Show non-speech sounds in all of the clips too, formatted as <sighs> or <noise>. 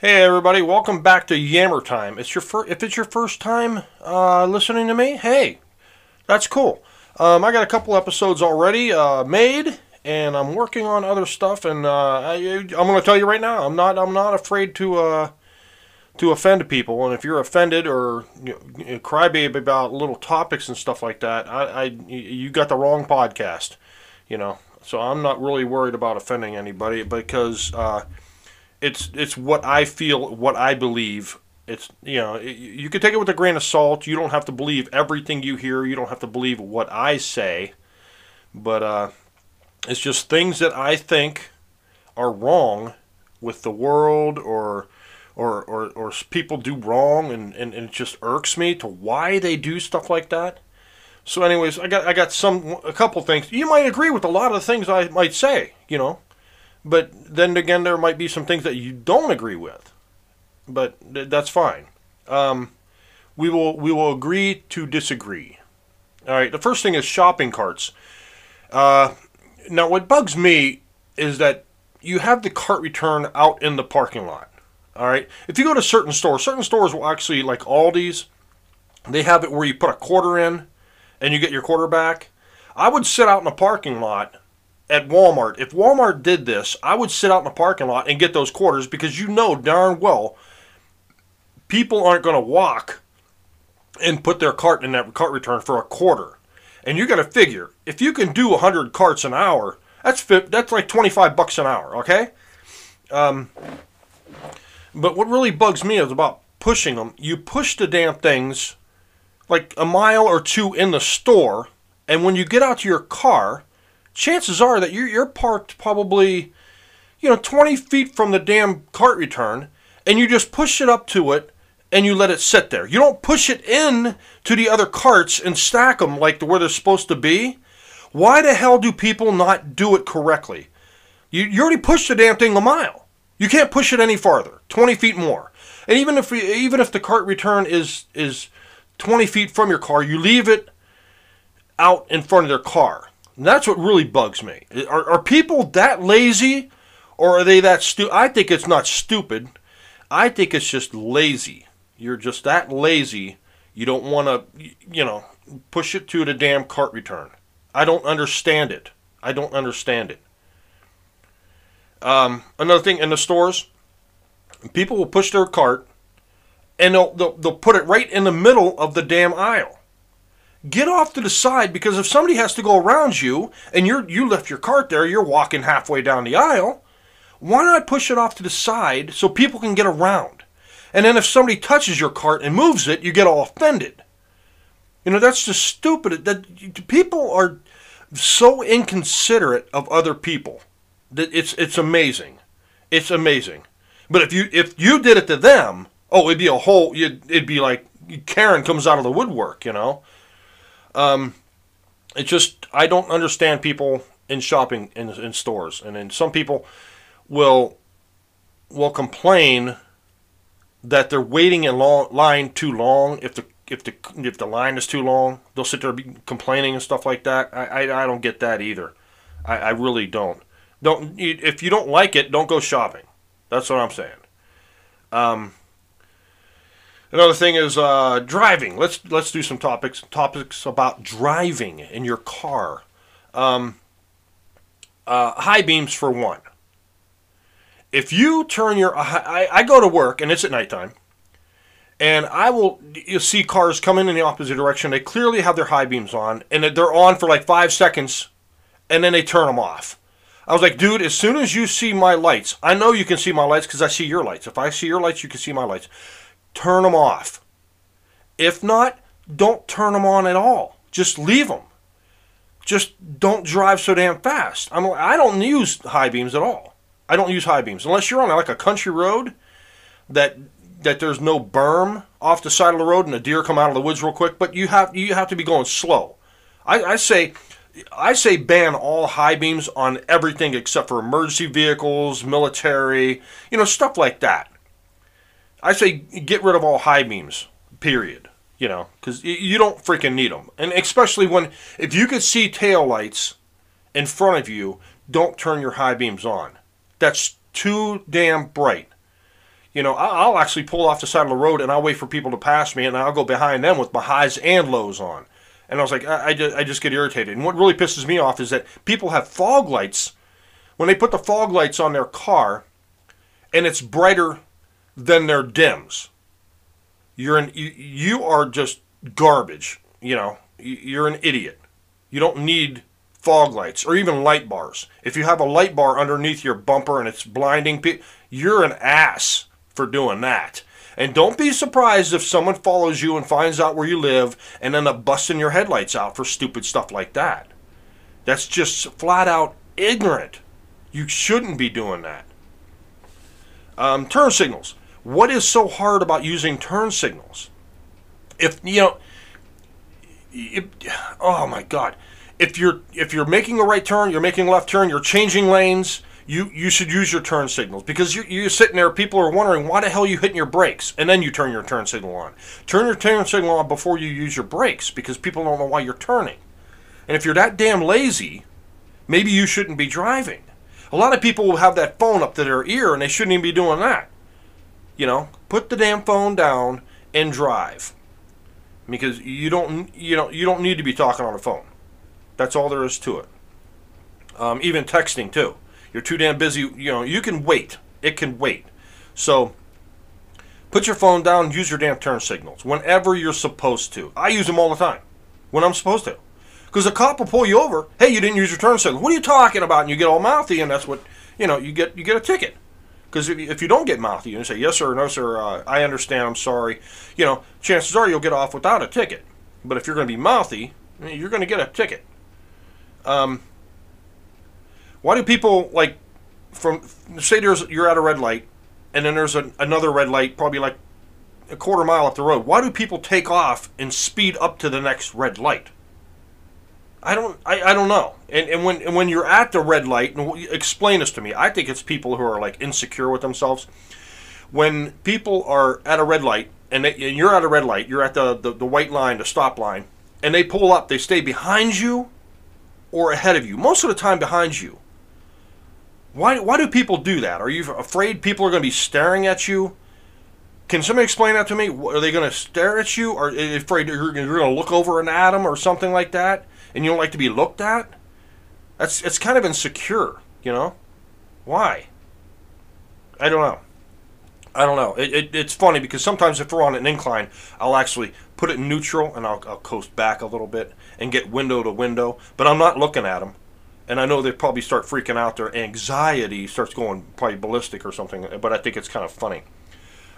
Hey everybody, welcome back to Yammer Time. It's your fir- if it's your first time uh, listening to me, hey, that's cool. Um, I got a couple episodes already uh, made, and I'm working on other stuff. And uh, I, I'm going to tell you right now, I'm not I'm not afraid to uh, to offend people. And if you're offended or you know, crybaby about little topics and stuff like that, I, I you got the wrong podcast. You know, so I'm not really worried about offending anybody because uh, it's it's what I feel, what I believe. It's you know it, you can take it with a grain of salt. You don't have to believe everything you hear. You don't have to believe what I say, but uh, it's just things that I think are wrong with the world or. Or, or, or people do wrong and, and, and it just irks me to why they do stuff like that. So, anyways, I got I got some a couple things. You might agree with a lot of the things I might say, you know, but then again, there might be some things that you don't agree with. But th- that's fine. Um, we will we will agree to disagree. All right. The first thing is shopping carts. Uh, now, what bugs me is that you have the cart return out in the parking lot. All right. If you go to certain stores, certain stores will actually like Aldi's. They have it where you put a quarter in, and you get your quarter back. I would sit out in the parking lot at Walmart. If Walmart did this, I would sit out in the parking lot and get those quarters because you know darn well people aren't going to walk and put their cart in that cart return for a quarter. And you got to figure if you can do 100 carts an hour, that's that's like 25 bucks an hour, okay? Um, but what really bugs me is about pushing them. You push the damn things like a mile or two in the store, and when you get out to your car, chances are that you're, you're parked probably, you know, 20 feet from the damn cart return, and you just push it up to it and you let it sit there. You don't push it in to the other carts and stack them like where they're supposed to be. Why the hell do people not do it correctly? You, you already pushed the damn thing a mile. You can't push it any farther, 20 feet more. And even if even if the cart return is is 20 feet from your car, you leave it out in front of their car. And that's what really bugs me. Are, are people that lazy or are they that stupid? I think it's not stupid. I think it's just lazy. You're just that lazy. You don't want to, you know, push it to the damn cart return. I don't understand it. I don't understand it. Um, another thing in the stores, people will push their cart and they'll, they'll, they'll put it right in the middle of the damn aisle. Get off to the side because if somebody has to go around you and you're you left your cart there, you're walking halfway down the aisle. Why not push it off to the side so people can get around? And then if somebody touches your cart and moves it, you get all offended. You know, that's just stupid. That people are so inconsiderate of other people that it's it's amazing. It's amazing. But if you if you did it to them, oh, it'd be a whole. It'd be like Karen comes out of the woodwork, you know. Um, it's just I don't understand people in shopping in, in stores, and then some people will will complain that they're waiting in long, line too long. If the if the if the line is too long, they'll sit there complaining and stuff like that. I I, I don't get that either. I, I really don't. Don't if you don't like it, don't go shopping. That's what I'm saying. Um, Another thing is uh, driving. Let's let's do some topics topics about driving in your car. Um, uh, high beams for one. If you turn your I, I go to work and it's at nighttime, and I will you see cars coming in the opposite direction. They clearly have their high beams on, and they're on for like five seconds, and then they turn them off. I was like, dude, as soon as you see my lights, I know you can see my lights because I see your lights. If I see your lights, you can see my lights turn them off. If not, don't turn them on at all. Just leave them. Just don't drive so damn fast. I'm I don't use high beams at all. I don't use high beams unless you're on like a country road that that there's no berm off the side of the road and the deer come out of the woods real quick. But you have you have to be going slow. I, I say I say ban all high beams on everything except for emergency vehicles, military, you know, stuff like that. I say get rid of all high beams. Period. You know, because you don't freaking need them, and especially when if you can see tail lights in front of you, don't turn your high beams on. That's too damn bright. You know, I'll actually pull off the side of the road and I'll wait for people to pass me and I'll go behind them with my highs and lows on. And I was like, I, I, just, I just get irritated. And what really pisses me off is that people have fog lights. When they put the fog lights on their car and it's brighter than their dims, you're an, you, you are just garbage. You know, you're an idiot. You don't need fog lights or even light bars. If you have a light bar underneath your bumper and it's blinding people, you're an ass for doing that. And don't be surprised if someone follows you and finds out where you live and end up busting your headlights out for stupid stuff like that. That's just flat out ignorant. You shouldn't be doing that. Um, turn signals. What is so hard about using turn signals? If you know, if, oh my God, if you're if you're making a right turn, you're making a left turn, you're changing lanes, you you should use your turn signals because you're, you're sitting there. People are wondering why the hell are you hitting your brakes, and then you turn your turn signal on. Turn your turn signal on before you use your brakes because people don't know why you're turning. And if you're that damn lazy, maybe you shouldn't be driving. A lot of people will have that phone up to their ear, and they shouldn't even be doing that. You know, put the damn phone down and drive because you don't you know you don't need to be talking on the phone. That's all there is to it. Um, even texting too. You're too damn busy. You know, you can wait. It can wait. So put your phone down. Use your damn turn signals whenever you're supposed to. I use them all the time when I'm supposed to. Because a cop will pull you over. Hey, you didn't use your turn signal. What are you talking about? And you get all mouthy, and that's what you know. You get you get a ticket. Because if, you don't get mouthy and say yes sir, no sir, uh, I understand, I'm sorry, you know, chances are you'll get off without a ticket. But if you're going to be mouthy, you're going to get a ticket. Um, why do people like from say there's you're at a red light and then there's another red light probably like a quarter mile up the road. Why do people take off and speed up to the next red light? I don't I, I don't know. And and when and when you're at the red light, and explain this to me. I think it's people who are like insecure with themselves. When people are at a red light and, they, and you're at a red light, you're at the, the, the white line, the stop line, and they pull up, they stay behind you or ahead of you. Most of the time behind you. Why, why do people do that? Are you afraid people are going to be staring at you? Can somebody explain that to me? Are they going to stare at you? Are they afraid you're going to look over and at them or something like that? And you don't like to be looked at? That's it's kind of insecure, you know? Why? I don't know. I don't know. It, it, it's funny because sometimes if we're on an incline, I'll actually put it in neutral and I'll, I'll coast back a little bit and get window to window. But I'm not looking at them and I know they probably start freaking out. Their anxiety starts going probably ballistic or something. But I think it's kind of funny.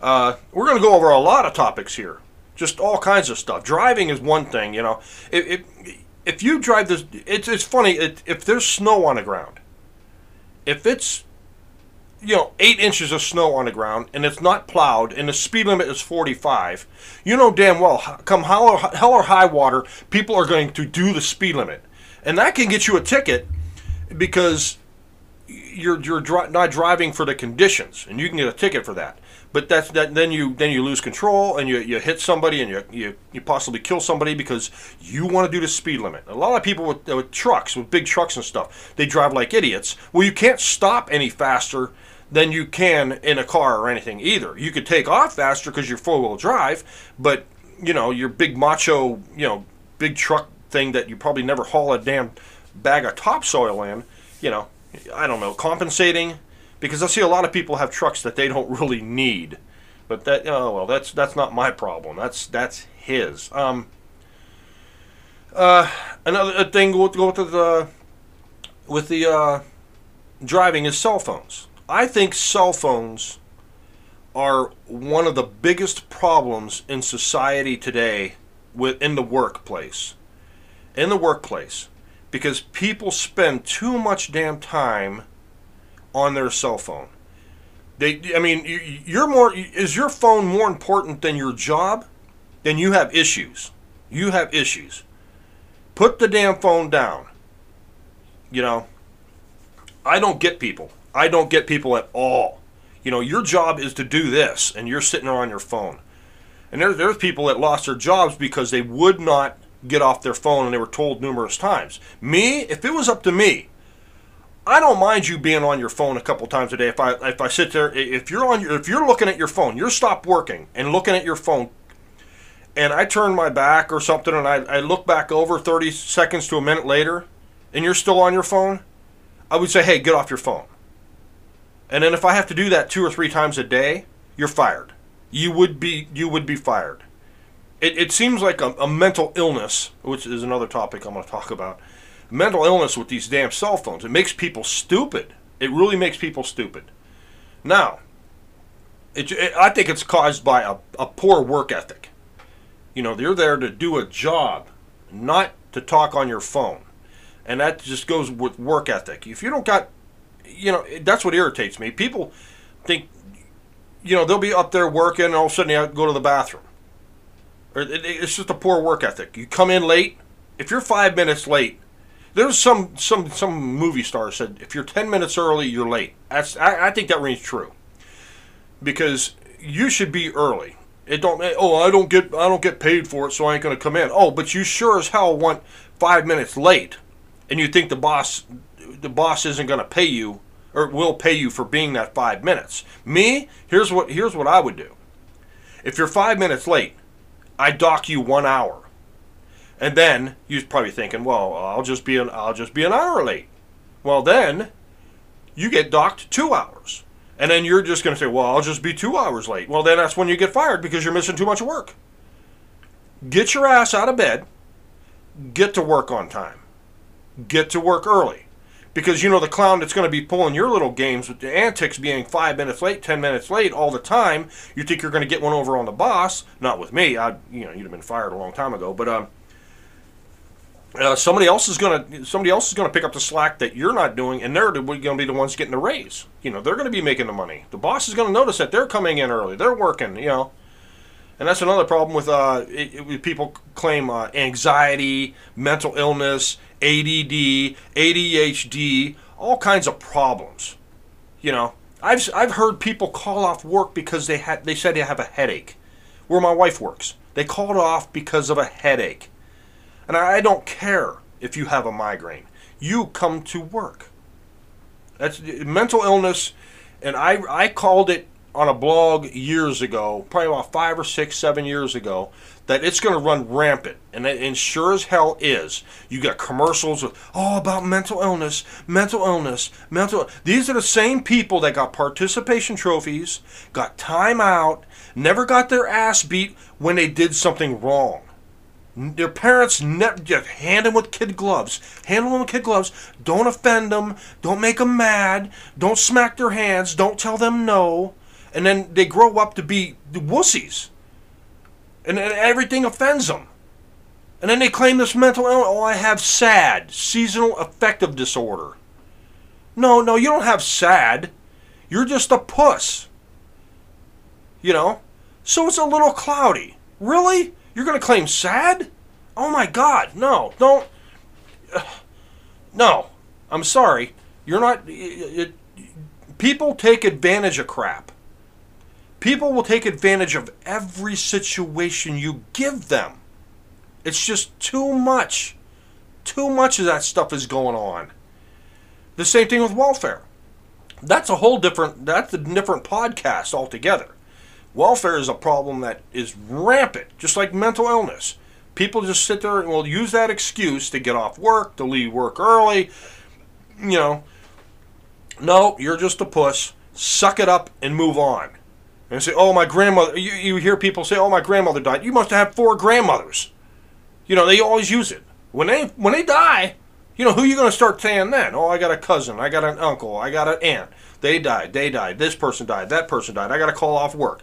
Uh, we're going to go over a lot of topics here, just all kinds of stuff. Driving is one thing, you know. If if, if you drive this, it's it's funny. It, if there's snow on the ground, if it's you know eight inches of snow on the ground and it's not plowed and the speed limit is 45, you know damn well come hell or, hell or high water, people are going to do the speed limit, and that can get you a ticket because you're you're dri- not driving for the conditions, and you can get a ticket for that. But that's that. Then you then you lose control, and you, you hit somebody, and you, you you possibly kill somebody because you want to do the speed limit. A lot of people with, with trucks, with big trucks and stuff, they drive like idiots. Well, you can't stop any faster than you can in a car or anything either. You could take off faster because you're four wheel drive, but you know your big macho, you know, big truck thing that you probably never haul a damn bag of topsoil in, you know, I don't know, compensating because I see a lot of people have trucks that they don't really need. But that oh well, that's that's not my problem. That's that's his. Um, uh, another thing go go with the with the uh, driving is cell phones. I think cell phones are one of the biggest problems in society today within the workplace. In the workplace because people spend too much damn time on their cell phone. They, I mean, you're more. Is your phone more important than your job? Then you have issues. You have issues. Put the damn phone down. You know, I don't get people. I don't get people at all. You know, your job is to do this, and you're sitting there on your phone. And there, there's people that lost their jobs because they would not get off their phone and they were told numerous times. Me, if it was up to me, I don't mind you being on your phone a couple times a day. If I if I sit there, if you're on your, if you're looking at your phone, you're stopped working and looking at your phone, and I turn my back or something, and I, I look back over 30 seconds to a minute later, and you're still on your phone, I would say, hey, get off your phone. And then if I have to do that two or three times a day, you're fired. You would be you would be fired. It, it seems like a, a mental illness, which is another topic I'm going to talk about mental illness with these damn cell phones. It makes people stupid. It really makes people stupid. Now, it, it, I think it's caused by a, a poor work ethic. You know, you're there to do a job, not to talk on your phone. And that just goes with work ethic. If you don't got, you know, that's what irritates me. People think, you know, they'll be up there working and all of a sudden they go to the bathroom. It's just a poor work ethic. You come in late. If you're five minutes late, there's some some some movie star said if you're 10 minutes early, you're late. That's I, I think that rings true. Because you should be early. It don't eh, oh I don't get I don't get paid for it, so I ain't gonna come in. Oh, but you sure as hell want five minutes late, and you think the boss the boss isn't gonna pay you or will pay you for being that five minutes. Me, here's what here's what I would do. If you're five minutes late, I dock you one hour. And then you're probably thinking, well, I'll just be an I'll just be an hour late. Well, then you get docked two hours, and then you're just going to say, well, I'll just be two hours late. Well, then that's when you get fired because you're missing too much work. Get your ass out of bed. Get to work on time. Get to work early. Because you know the clown that's going to be pulling your little games with the antics being five minutes late, ten minutes late all the time. You think you're going to get one over on the boss? Not with me. I, you know, you'd have been fired a long time ago. But um, uh, somebody else is gonna somebody else is gonna pick up the slack that you're not doing, and they're going to be the ones getting the raise. You know, they're going to be making the money. The boss is going to notice that they're coming in early, they're working. You know, and that's another problem with uh, it, it, people claim uh, anxiety, mental illness, ADD, ADHD, all kinds of problems. You know, I've I've heard people call off work because they had they said they have a headache. Where my wife works, they called off because of a headache. And I don't care if you have a migraine. You come to work. That's mental illness, and I I called it on a blog years ago, probably about five or six, seven years ago, that it's going to run rampant, and it and sure as hell is. You got commercials with oh about mental illness, mental illness, mental. These are the same people that got participation trophies, got time out, never got their ass beat when they did something wrong. Their parents ne- just hand them with kid gloves. Handle them with kid gloves. Don't offend them. Don't make them mad. Don't smack their hands. Don't tell them no. And then they grow up to be wussies. And, and everything offends them. And then they claim this mental illness. Oh, I have SAD, seasonal affective disorder. No, no, you don't have SAD. You're just a puss. You know? So it's a little cloudy. Really? You're going to claim sad? Oh my God, no, don't. <sighs> no, I'm sorry. You're not. It, it, people take advantage of crap. People will take advantage of every situation you give them. It's just too much. Too much of that stuff is going on. The same thing with welfare. That's a whole different. That's a different podcast altogether. Welfare is a problem that is rampant, just like mental illness. People just sit there and will use that excuse to get off work, to leave work early. You know, no, you're just a puss. Suck it up and move on. And say, oh, my grandmother. You, you hear people say, oh, my grandmother died. You must have four grandmothers. You know, they always use it. When they when they die, you know, who you going to start saying then? Oh, I got a cousin. I got an uncle. I got an aunt. They died. They died. This person died. That person died. I got to call off work.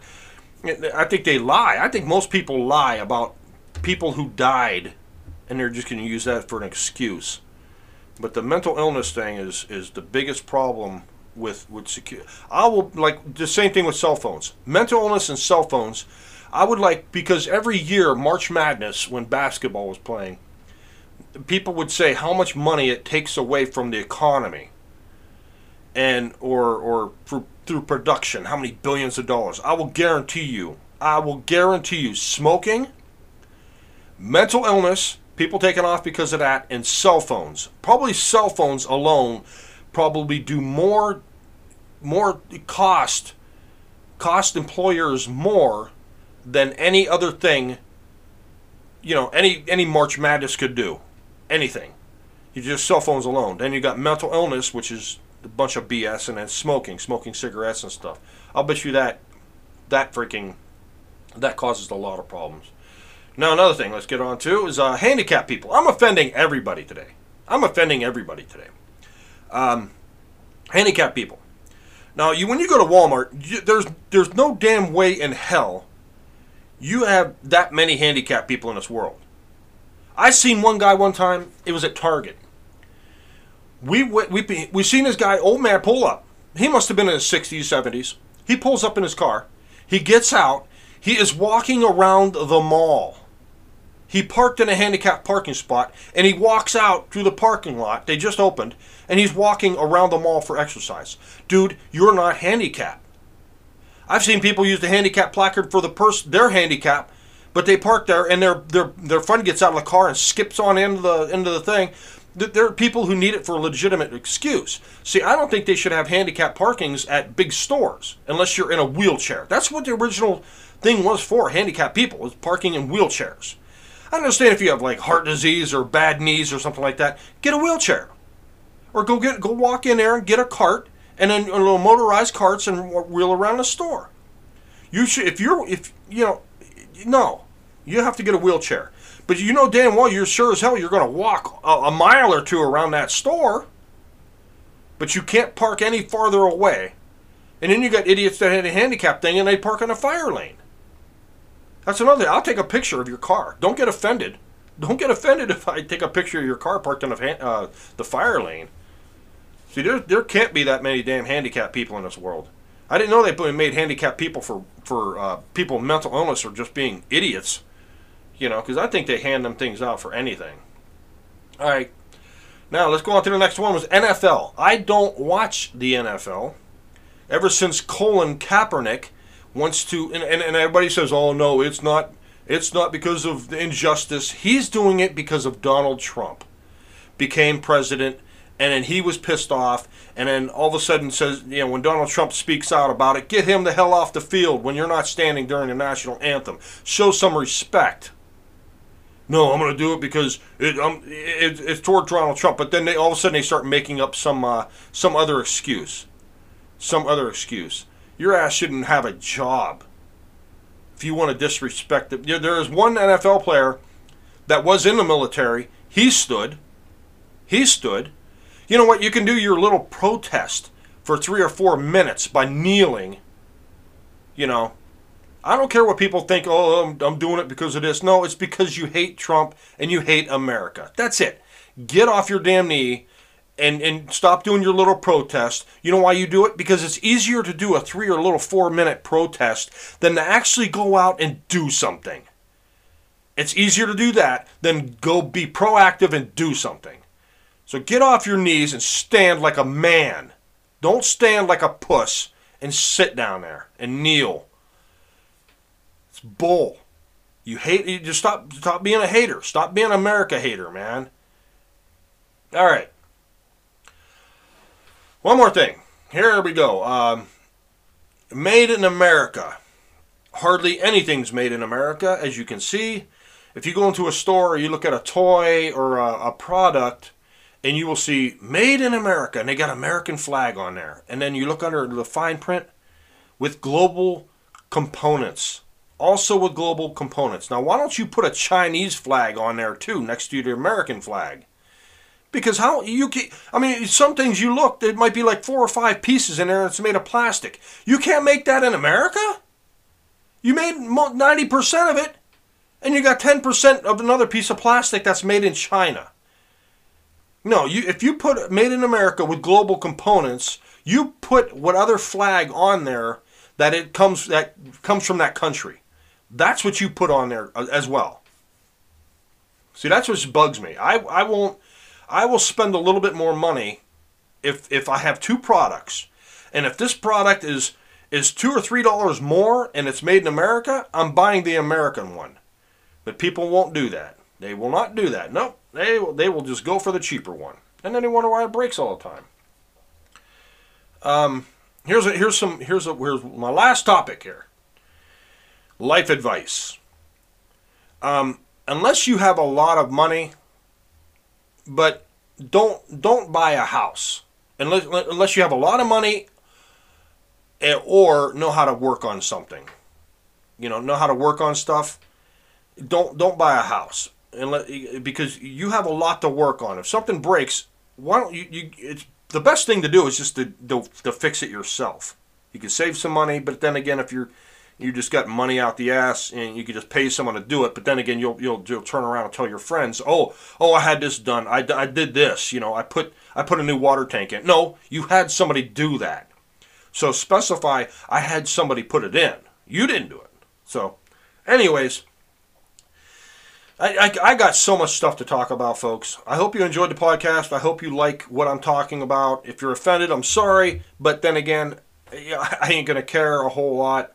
I think they lie. I think most people lie about people who died, and they're just going to use that for an excuse. But the mental illness thing is is the biggest problem with with secure. I will like the same thing with cell phones. Mental illness and cell phones. I would like because every year March Madness when basketball was playing, people would say how much money it takes away from the economy and or or through, through production, how many billions of dollars. I will guarantee you, I will guarantee you, smoking, mental illness, people taking off because of that, and cell phones. Probably cell phones alone probably do more more cost cost employers more than any other thing you know any any march madness could do anything. You just cell phones alone. Then you got mental illness which is a bunch of bs and then smoking smoking cigarettes and stuff. I'll bet you that that freaking that causes a lot of problems. Now another thing let's get on to is uh, handicapped people. I'm offending everybody today. I'm offending everybody today. Um, handicapped people. Now, you when you go to Walmart, you, there's there's no damn way in hell you have that many handicapped people in this world. I seen one guy one time. It was at Target. We we we seen this guy, old man, pull up. He must have been in his 60s, 70s. He pulls up in his car. He gets out. He is walking around the mall. He parked in a handicapped parking spot and he walks out through the parking lot. They just opened and he's walking around the mall for exercise. Dude, you're not handicapped. I've seen people use the handicap placard for the person their handicap, but they park there and their their their friend gets out of the car and skips on into the into the thing. There are people who need it for a legitimate excuse. See, I don't think they should have handicap parkings at big stores unless you're in a wheelchair. That's what the original thing was for, handicap people, was parking in wheelchairs. I understand if you have like heart disease or bad knees or something like that, get a wheelchair or go get go walk in there and get a cart and then a little motorized carts and wheel around the store. You should if you're if you know no, you have to get a wheelchair. But you know damn well you're sure as hell you're going to walk a, a mile or two around that store. But you can't park any farther away. And then you got idiots that had a handicap thing and they park in a fire lane. That's another. I'll take a picture of your car. Don't get offended. Don't get offended <laughs> if I take a picture of your car parked in a, uh, the fire lane. See, there, there can't be that many damn handicapped people in this world. I didn't know they made handicapped people for for uh, people with mental illness or just being idiots. You know, because I think they hand them things out for anything. All right, now let's go on to the next one. Was NFL? I don't watch the NFL. Ever since Colin Kaepernick wants to, and, and, and everybody says, "Oh no, it's not. It's not because of the injustice. He's doing it because of Donald Trump became president and then he was pissed off and then all of a sudden says you know when donald trump speaks out about it get him the hell off the field when you're not standing during the national anthem show some respect no i'm going to do it because it, um, it, it's toward donald trump but then they all of a sudden they start making up some uh, some other excuse. Some other excuse. Your ass shouldn't have a job. If you want to disrespect it there is one nfl player that was in the military. He stood. He stood. You know what? You can do your little protest for three or four minutes by kneeling. You know, I don't care what people think. Oh, I'm, I'm doing it because of this. No, it's because you hate Trump and you hate America. That's it. Get off your damn knee and and stop doing your little protest. You know why you do it? Because it's easier to do a three or a little four minute protest than to actually go out and do something. It's easier to do that than go be proactive and do something. So get off your knees and stand like a man. Don't stand like a puss and sit down there and kneel. Bull. You hate you just stop stop being a hater. Stop being an America hater, man. All right. One more thing. Here we go. Um, made in America. Hardly anything's made in America, as you can see. If you go into a store you look at a toy or a, a product, and you will see made in America and they got American flag on there. And then you look under the fine print with global components. Also with global components. Now why don't you put a Chinese flag on there too next to the American flag? Because how you can I mean some things you look it might be like four or five pieces in there and it's made of plastic. You can't make that in America? You made 90% of it and you got 10% of another piece of plastic that's made in China. No, you if you put made in America with global components, you put what other flag on there that it comes that comes from that country. That's what you put on there uh, as well. See, that's what bugs me. I, I won't I will spend a little bit more money if if I have two products. And if this product is is two or three dollars more and it's made in America, I'm buying the American one. But people won't do that. They will not do that. Nope. They will, they will just go for the cheaper one. And then they wonder why it breaks all the time. Um, here's a, here's some here's a here's my last topic here. Life advice. Um, unless you have a lot of money, but don't don't buy a house unless unless you have a lot of money eh, or know how to work on something. You know, know how to work on stuff. Don't don't buy a house unless, because you have a lot to work on. If something breaks, why don't you? you it's the best thing to do is just to, to, to fix it yourself. You can save some money, but then again, if you're you just got money out the ass and you could just pay someone to do it but then again you'll you'll, you'll turn around and tell your friends oh oh i had this done I, I did this you know i put i put a new water tank in no you had somebody do that so specify i had somebody put it in you didn't do it so anyways I, I, I got so much stuff to talk about, folks. I hope you enjoyed the podcast. I hope you like what I'm talking about. If you're offended, I'm sorry. But then again, <laughs> I ain't going to care a whole lot.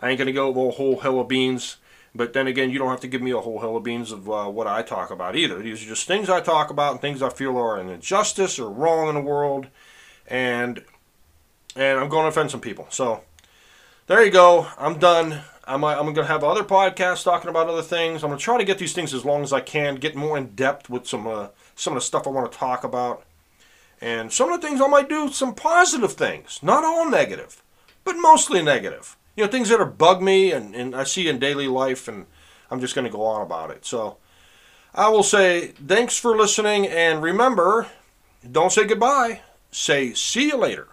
I ain't going to go a whole hill of beans. But then again, you don't have to give me a whole hill of beans of uh, what I talk about either. These are just things I talk about and things I feel are an injustice or wrong in the world. And and I'm going to offend some people. So there you go. I'm done. I'm, I'm going to have other podcasts talking about other things. I'm going to try to get these things as long as I can, get more in depth with some uh, some of the stuff I want to talk about. And some of the things I might do, some positive things. Not all negative, but mostly negative. You know, things that are bug me and, and I see in daily life, and I'm just going to go on about it. So I will say thanks for listening, and remember, don't say goodbye. Say see you later.